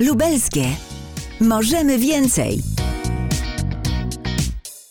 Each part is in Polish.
Lubelskie. Możemy więcej.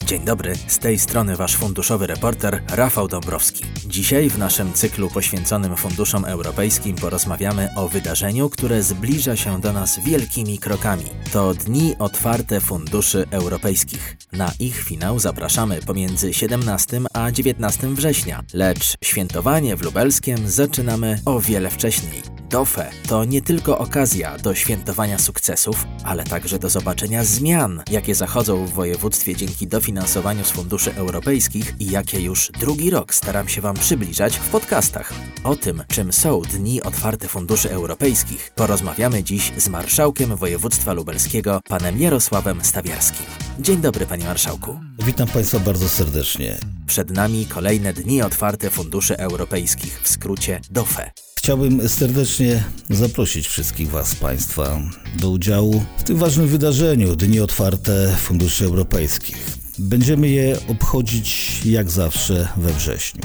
Dzień dobry, z tej strony wasz funduszowy reporter Rafał Dąbrowski. Dzisiaj w naszym cyklu poświęconym funduszom europejskim porozmawiamy o wydarzeniu, które zbliża się do nas wielkimi krokami. To Dni Otwarte Funduszy Europejskich. Na ich finał zapraszamy pomiędzy 17 a 19 września, lecz świętowanie w Lubelskiem zaczynamy o wiele wcześniej. DOFE to nie tylko okazja do świętowania sukcesów, ale także do zobaczenia zmian, jakie zachodzą w województwie dzięki dofinansowaniu z funduszy europejskich i jakie już drugi rok staram się Wam przybliżać w podcastach. O tym, czym są Dni Otwarte Funduszy Europejskich, porozmawiamy dziś z marszałkiem województwa lubelskiego, panem Jarosławem Stawiarskim. Dzień dobry, panie marszałku. Witam Państwa bardzo serdecznie. Przed nami kolejne Dni Otwarte Funduszy Europejskich, w skrócie DOFE. Chciałbym serdecznie zaprosić wszystkich Was, Państwa, do udziału w tym ważnym wydarzeniu Dni Otwarte Funduszy Europejskich. Będziemy je obchodzić jak zawsze we wrześniu.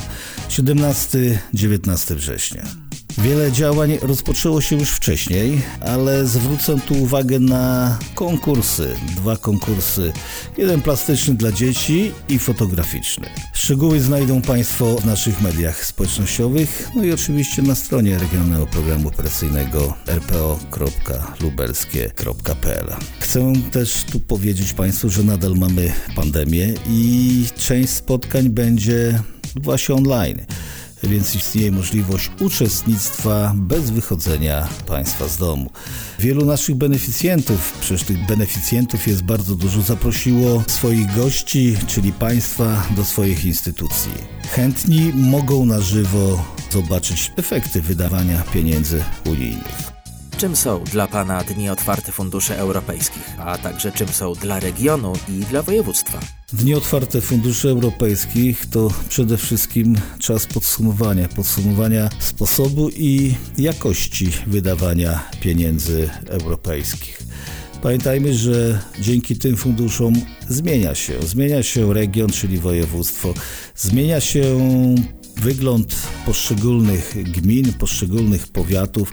17-19 września. Wiele działań rozpoczęło się już wcześniej, ale zwrócę tu uwagę na konkursy. Dwa konkursy. Jeden plastyczny dla dzieci i fotograficzny. Szczegóły znajdą Państwo w naszych mediach społecznościowych, no i oczywiście na stronie Regionalnego Programu Operacyjnego rpo.lubelskie.pl. Chcę też tu powiedzieć Państwu, że nadal mamy pandemię i część spotkań będzie właśnie online więc istnieje możliwość uczestnictwa bez wychodzenia państwa z domu. Wielu naszych beneficjentów, przecież tych beneficjentów jest bardzo dużo, zaprosiło swoich gości, czyli państwa, do swoich instytucji. Chętni mogą na żywo zobaczyć efekty wydawania pieniędzy unijnych. Czym są dla Pana Dni Otwarte Funduszy Europejskich, a także czym są dla regionu i dla województwa? Dni Otwarte Funduszy Europejskich to przede wszystkim czas podsumowania, podsumowania sposobu i jakości wydawania pieniędzy europejskich. Pamiętajmy, że dzięki tym funduszom zmienia się, zmienia się region, czyli województwo, zmienia się wygląd poszczególnych gmin, poszczególnych powiatów.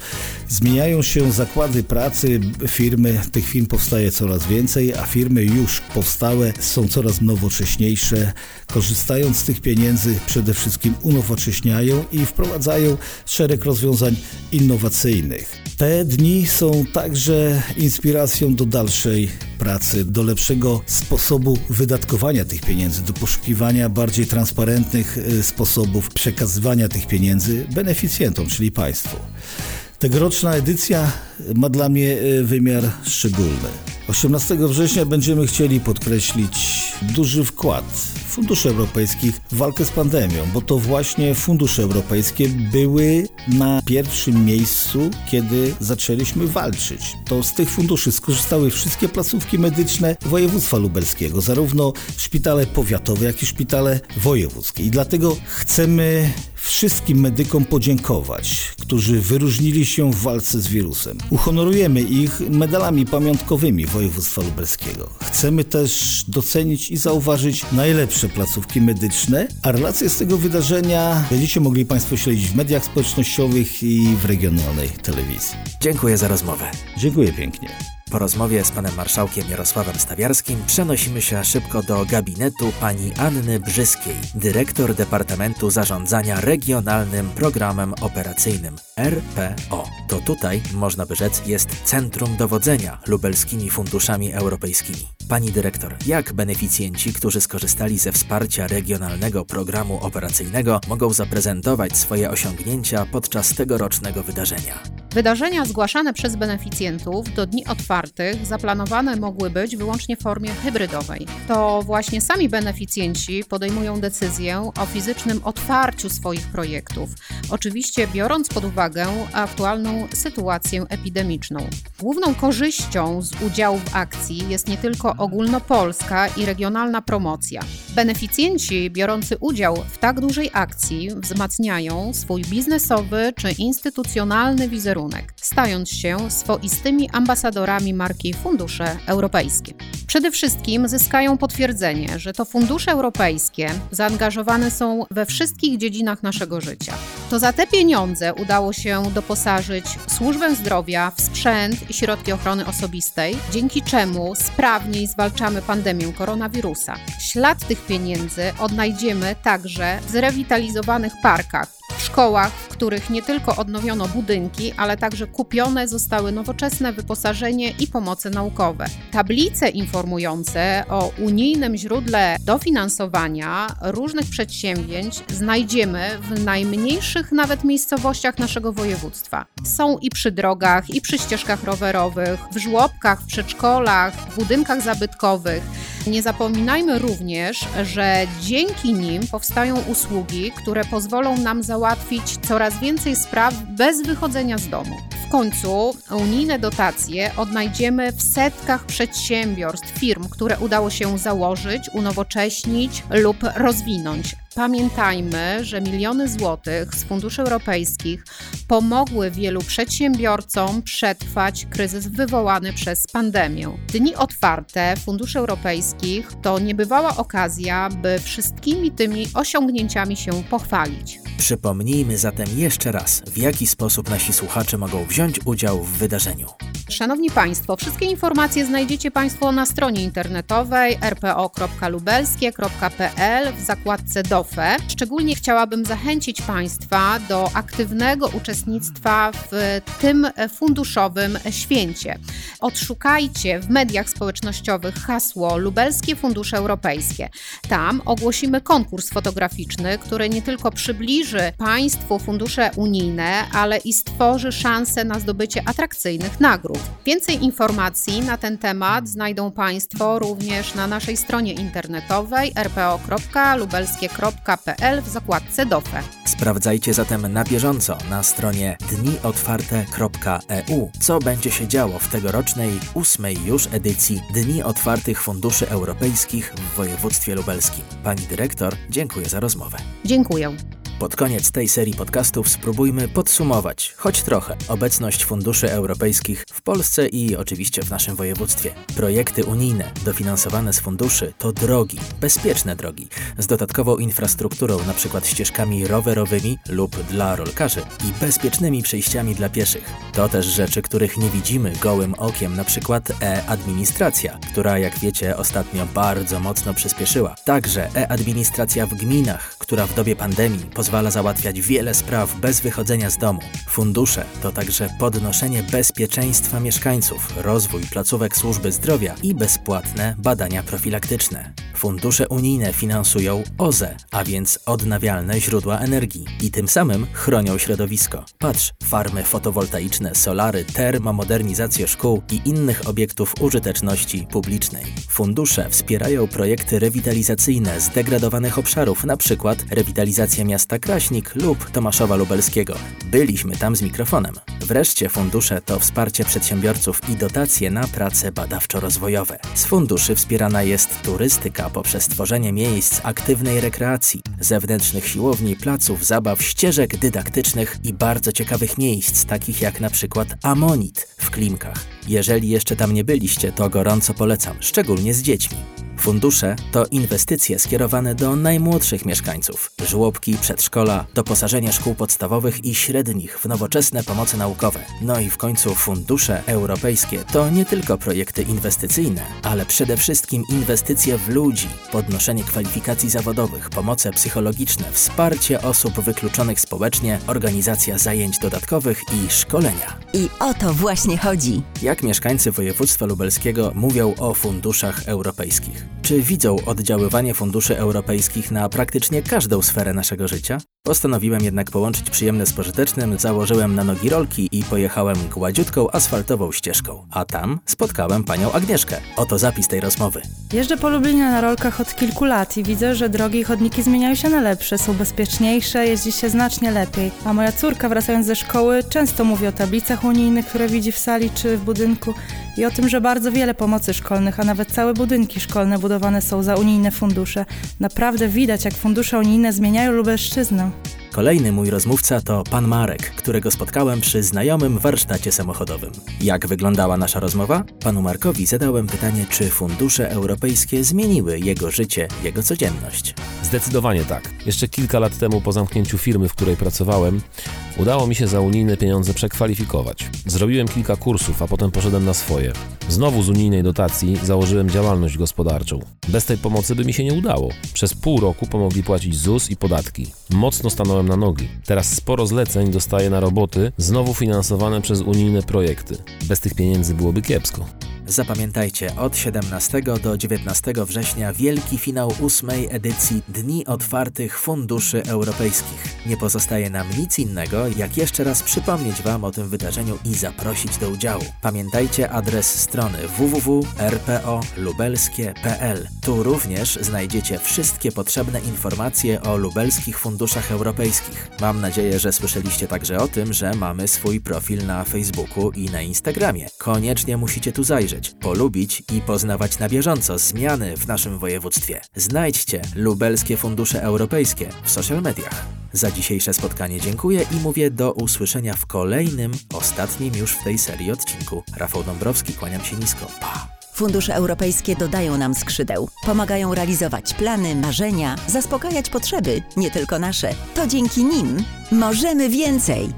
Zmieniają się zakłady pracy, firmy, tych firm powstaje coraz więcej, a firmy już powstałe są coraz nowocześniejsze. Korzystając z tych pieniędzy przede wszystkim unowocześniają i wprowadzają szereg rozwiązań innowacyjnych. Te dni są także inspiracją do dalszej pracy, do lepszego sposobu wydatkowania tych pieniędzy, do poszukiwania bardziej transparentnych y, sposobów przekazywania tych pieniędzy beneficjentom, czyli państwu. Tegoroczna edycja ma dla mnie y, wymiar szczególny. 18 września będziemy chcieli podkreślić duży wkład funduszy europejskich w walkę z pandemią, bo to właśnie fundusze europejskie były na pierwszym miejscu, kiedy zaczęliśmy walczyć. To z tych funduszy skorzystały wszystkie placówki medyczne województwa lubelskiego, zarówno szpitale powiatowe, jak i szpitale wojewódzkie. I dlatego chcemy wszystkim medykom podziękować, którzy wyróżnili się w walce z wirusem. Uhonorujemy ich medalami pamiątkowymi województwa lubelskiego. Chcemy też docenić i zauważyć najlepsze placówki medyczne, a relacje z tego wydarzenia będziecie mogli Państwo śledzić w mediach społecznościowych i w regionalnej telewizji. Dziękuję za rozmowę. Dziękuję pięknie. Po rozmowie z panem marszałkiem Jarosławem Stawiarskim przenosimy się szybko do gabinetu pani Anny Brzyskiej, dyrektor Departamentu Zarządzania Regionalnym Programem Operacyjnym RPO. To tutaj, można by rzec, jest centrum dowodzenia lubelskimi funduszami europejskimi. Pani dyrektor, jak beneficjenci, którzy skorzystali ze wsparcia regionalnego programu operacyjnego, mogą zaprezentować swoje osiągnięcia podczas tegorocznego wydarzenia? Wydarzenia zgłaszane przez beneficjentów do dni otwartych zaplanowane mogły być wyłącznie w formie hybrydowej. To właśnie sami beneficjenci podejmują decyzję o fizycznym otwarciu swoich projektów, oczywiście biorąc pod uwagę aktualną sytuację epidemiczną. Główną korzyścią z udziału w akcji jest nie tylko ogólnopolska i regionalna promocja. Beneficjenci biorący udział w tak dużej akcji wzmacniają swój biznesowy czy instytucjonalny wizerunek stając się swoistymi ambasadorami marki Fundusze Europejskie. Przede wszystkim zyskają potwierdzenie, że to fundusze europejskie zaangażowane są we wszystkich dziedzinach naszego życia. To za te pieniądze udało się doposażyć służbę zdrowia w sprzęt i środki ochrony osobistej, dzięki czemu sprawniej zwalczamy pandemię koronawirusa. Ślad tych pieniędzy odnajdziemy także w zrewitalizowanych parkach, w szkołach, w których nie tylko odnowiono budynki, ale także kupione zostały nowoczesne wyposażenie i pomoce naukowe. Tablice informujące o unijnym źródle dofinansowania różnych przedsięwzięć znajdziemy w najmniejszych nawet miejscowościach naszego województwa. Są i przy drogach, i przy ścieżkach rowerowych, w żłobkach, w przedszkolach, w budynkach zabytkowych. Nie zapominajmy również, że dzięki nim powstają usługi, które pozwolą nam załatwić coraz więcej spraw bez wychodzenia z domu. W końcu unijne dotacje odnajdziemy w setkach przedsiębiorstw, firm, które udało się założyć, unowocześnić lub rozwinąć. Pamiętajmy, że miliony złotych z funduszy europejskich pomogły wielu przedsiębiorcom przetrwać kryzys wywołany przez pandemię. Dni otwarte funduszy europejskich to niebywała okazja, by wszystkimi tymi osiągnięciami się pochwalić. Przypomnijmy zatem jeszcze raz, w jaki sposób nasi słuchacze mogą wziąć udział w wydarzeniu. Szanowni Państwo, wszystkie informacje znajdziecie Państwo na stronie internetowej rpo.lubelskie.pl w zakładce Szczególnie chciałabym zachęcić Państwa do aktywnego uczestnictwa w tym funduszowym święcie. Odszukajcie w mediach społecznościowych hasło Lubelskie Fundusze Europejskie. Tam ogłosimy konkurs fotograficzny, który nie tylko przybliży Państwu fundusze unijne, ale i stworzy szansę na zdobycie atrakcyjnych nagród. Więcej informacji na ten temat znajdą Państwo również na naszej stronie internetowej rpo.lubelskie.pl w zakładce DOFE. Sprawdzajcie zatem na bieżąco na stronie dniotwarte.eu, co będzie się działo w tegorocznej ósmej już edycji Dni Otwartych Funduszy Europejskich w województwie lubelskim. Pani dyrektor, dziękuję za rozmowę. Dziękuję. Pod koniec tej serii podcastów spróbujmy podsumować, choć trochę, obecność funduszy europejskich w Polsce i oczywiście w naszym województwie. Projekty unijne, dofinansowane z funduszy, to drogi, bezpieczne drogi, z dodatkową infrastrukturą, np. ścieżkami rowerowymi lub dla rolkarzy i bezpiecznymi przejściami dla pieszych. To też rzeczy, których nie widzimy gołym okiem, np. e-administracja, która, jak wiecie, ostatnio bardzo mocno przyspieszyła. Także e-administracja w gminach, która w dobie pandemii pozwala pozwala załatwiać wiele spraw bez wychodzenia z domu. Fundusze to także podnoszenie bezpieczeństwa mieszkańców, rozwój placówek służby zdrowia i bezpłatne badania profilaktyczne. Fundusze unijne finansują OZE, a więc odnawialne źródła energii i tym samym chronią środowisko. Patrz, farmy fotowoltaiczne, solary, termomodernizację szkół i innych obiektów użyteczności publicznej. Fundusze wspierają projekty rewitalizacyjne zdegradowanych obszarów, np. rewitalizacja miasta Kraśnik lub Tomaszowa Lubelskiego. Byliśmy tam z mikrofonem. Wreszcie fundusze to wsparcie przedsiębiorców i dotacje na prace badawczo-rozwojowe. Z funduszy wspierana jest turystyka poprzez tworzenie miejsc aktywnej rekreacji, zewnętrznych siłowni, placów zabaw, ścieżek dydaktycznych i bardzo ciekawych miejsc, takich jak na przykład Amonit w Klimkach. Jeżeli jeszcze tam nie byliście, to gorąco polecam, szczególnie z dziećmi. Fundusze to inwestycje skierowane do najmłodszych mieszkańców. Żłobki, przedszkola, doposażenie szkół podstawowych i średnich w nowoczesne pomocy naukowe. No i w końcu fundusze europejskie to nie tylko projekty inwestycyjne, ale przede wszystkim inwestycje w ludzi, podnoszenie kwalifikacji zawodowych, pomoce psychologiczne, wsparcie osób wykluczonych społecznie, organizacja zajęć dodatkowych i szkolenia. I o to właśnie chodzi. Jak mieszkańcy województwa lubelskiego mówią o funduszach europejskich? Czy widzą oddziaływanie funduszy europejskich na praktycznie każdą sferę naszego życia? Postanowiłem jednak połączyć przyjemne z pożytecznym, założyłem na nogi rolki i pojechałem gładziutką asfaltową ścieżką. A tam spotkałem panią Agnieszkę. Oto zapis tej rozmowy. Jeżdżę po Lublinie na rolkach od kilku lat i widzę, że drogi i chodniki zmieniają się na lepsze, są bezpieczniejsze, jeździ się znacznie lepiej. A moja córka wracając ze szkoły często mówi o tablicach unijnych, które widzi w sali czy w budynku i o tym, że bardzo wiele pomocy szkolnych, a nawet całe budynki szkolne budowane są za unijne fundusze. Naprawdę widać, jak fundusze unijne zmieniają Lubelszczyznę. Kolejny mój rozmówca to pan Marek, którego spotkałem przy znajomym warsztacie samochodowym. Jak wyglądała nasza rozmowa? Panu Markowi zadałem pytanie, czy fundusze europejskie zmieniły jego życie, jego codzienność. Zdecydowanie tak. Jeszcze kilka lat temu po zamknięciu firmy, w której pracowałem, udało mi się za unijne pieniądze przekwalifikować. Zrobiłem kilka kursów, a potem poszedłem na swoje. Znowu z unijnej dotacji założyłem działalność gospodarczą. Bez tej pomocy by mi się nie udało. Przez pół roku pomogli płacić ZUS i podatki. Mocno stanąłem na nogi. Teraz sporo zleceń dostaję na roboty, znowu finansowane przez unijne projekty. Bez tych pieniędzy byłoby kiepsko. Zapamiętajcie, od 17 do 19 września wielki finał ósmej edycji Dni Otwartych Funduszy Europejskich. Nie pozostaje nam nic innego, jak jeszcze raz przypomnieć Wam o tym wydarzeniu i zaprosić do udziału. Pamiętajcie adres strony www.rpolubelskie.pl. Tu również znajdziecie wszystkie potrzebne informacje o lubelskich funduszach europejskich. Mam nadzieję, że słyszeliście także o tym, że mamy swój profil na Facebooku i na Instagramie. Koniecznie musicie tu zajrzeć, polubić i poznawać na bieżąco zmiany w naszym województwie. Znajdźcie lubelskie fundusze europejskie w social mediach. Za dzisiejsze spotkanie dziękuję i mówię do usłyszenia w kolejnym, ostatnim już w tej serii odcinku. Rafał Dąbrowski, kłaniam się nisko. Pa! Fundusze europejskie dodają nam skrzydeł, pomagają realizować plany, marzenia, zaspokajać potrzeby, nie tylko nasze. To dzięki nim możemy więcej.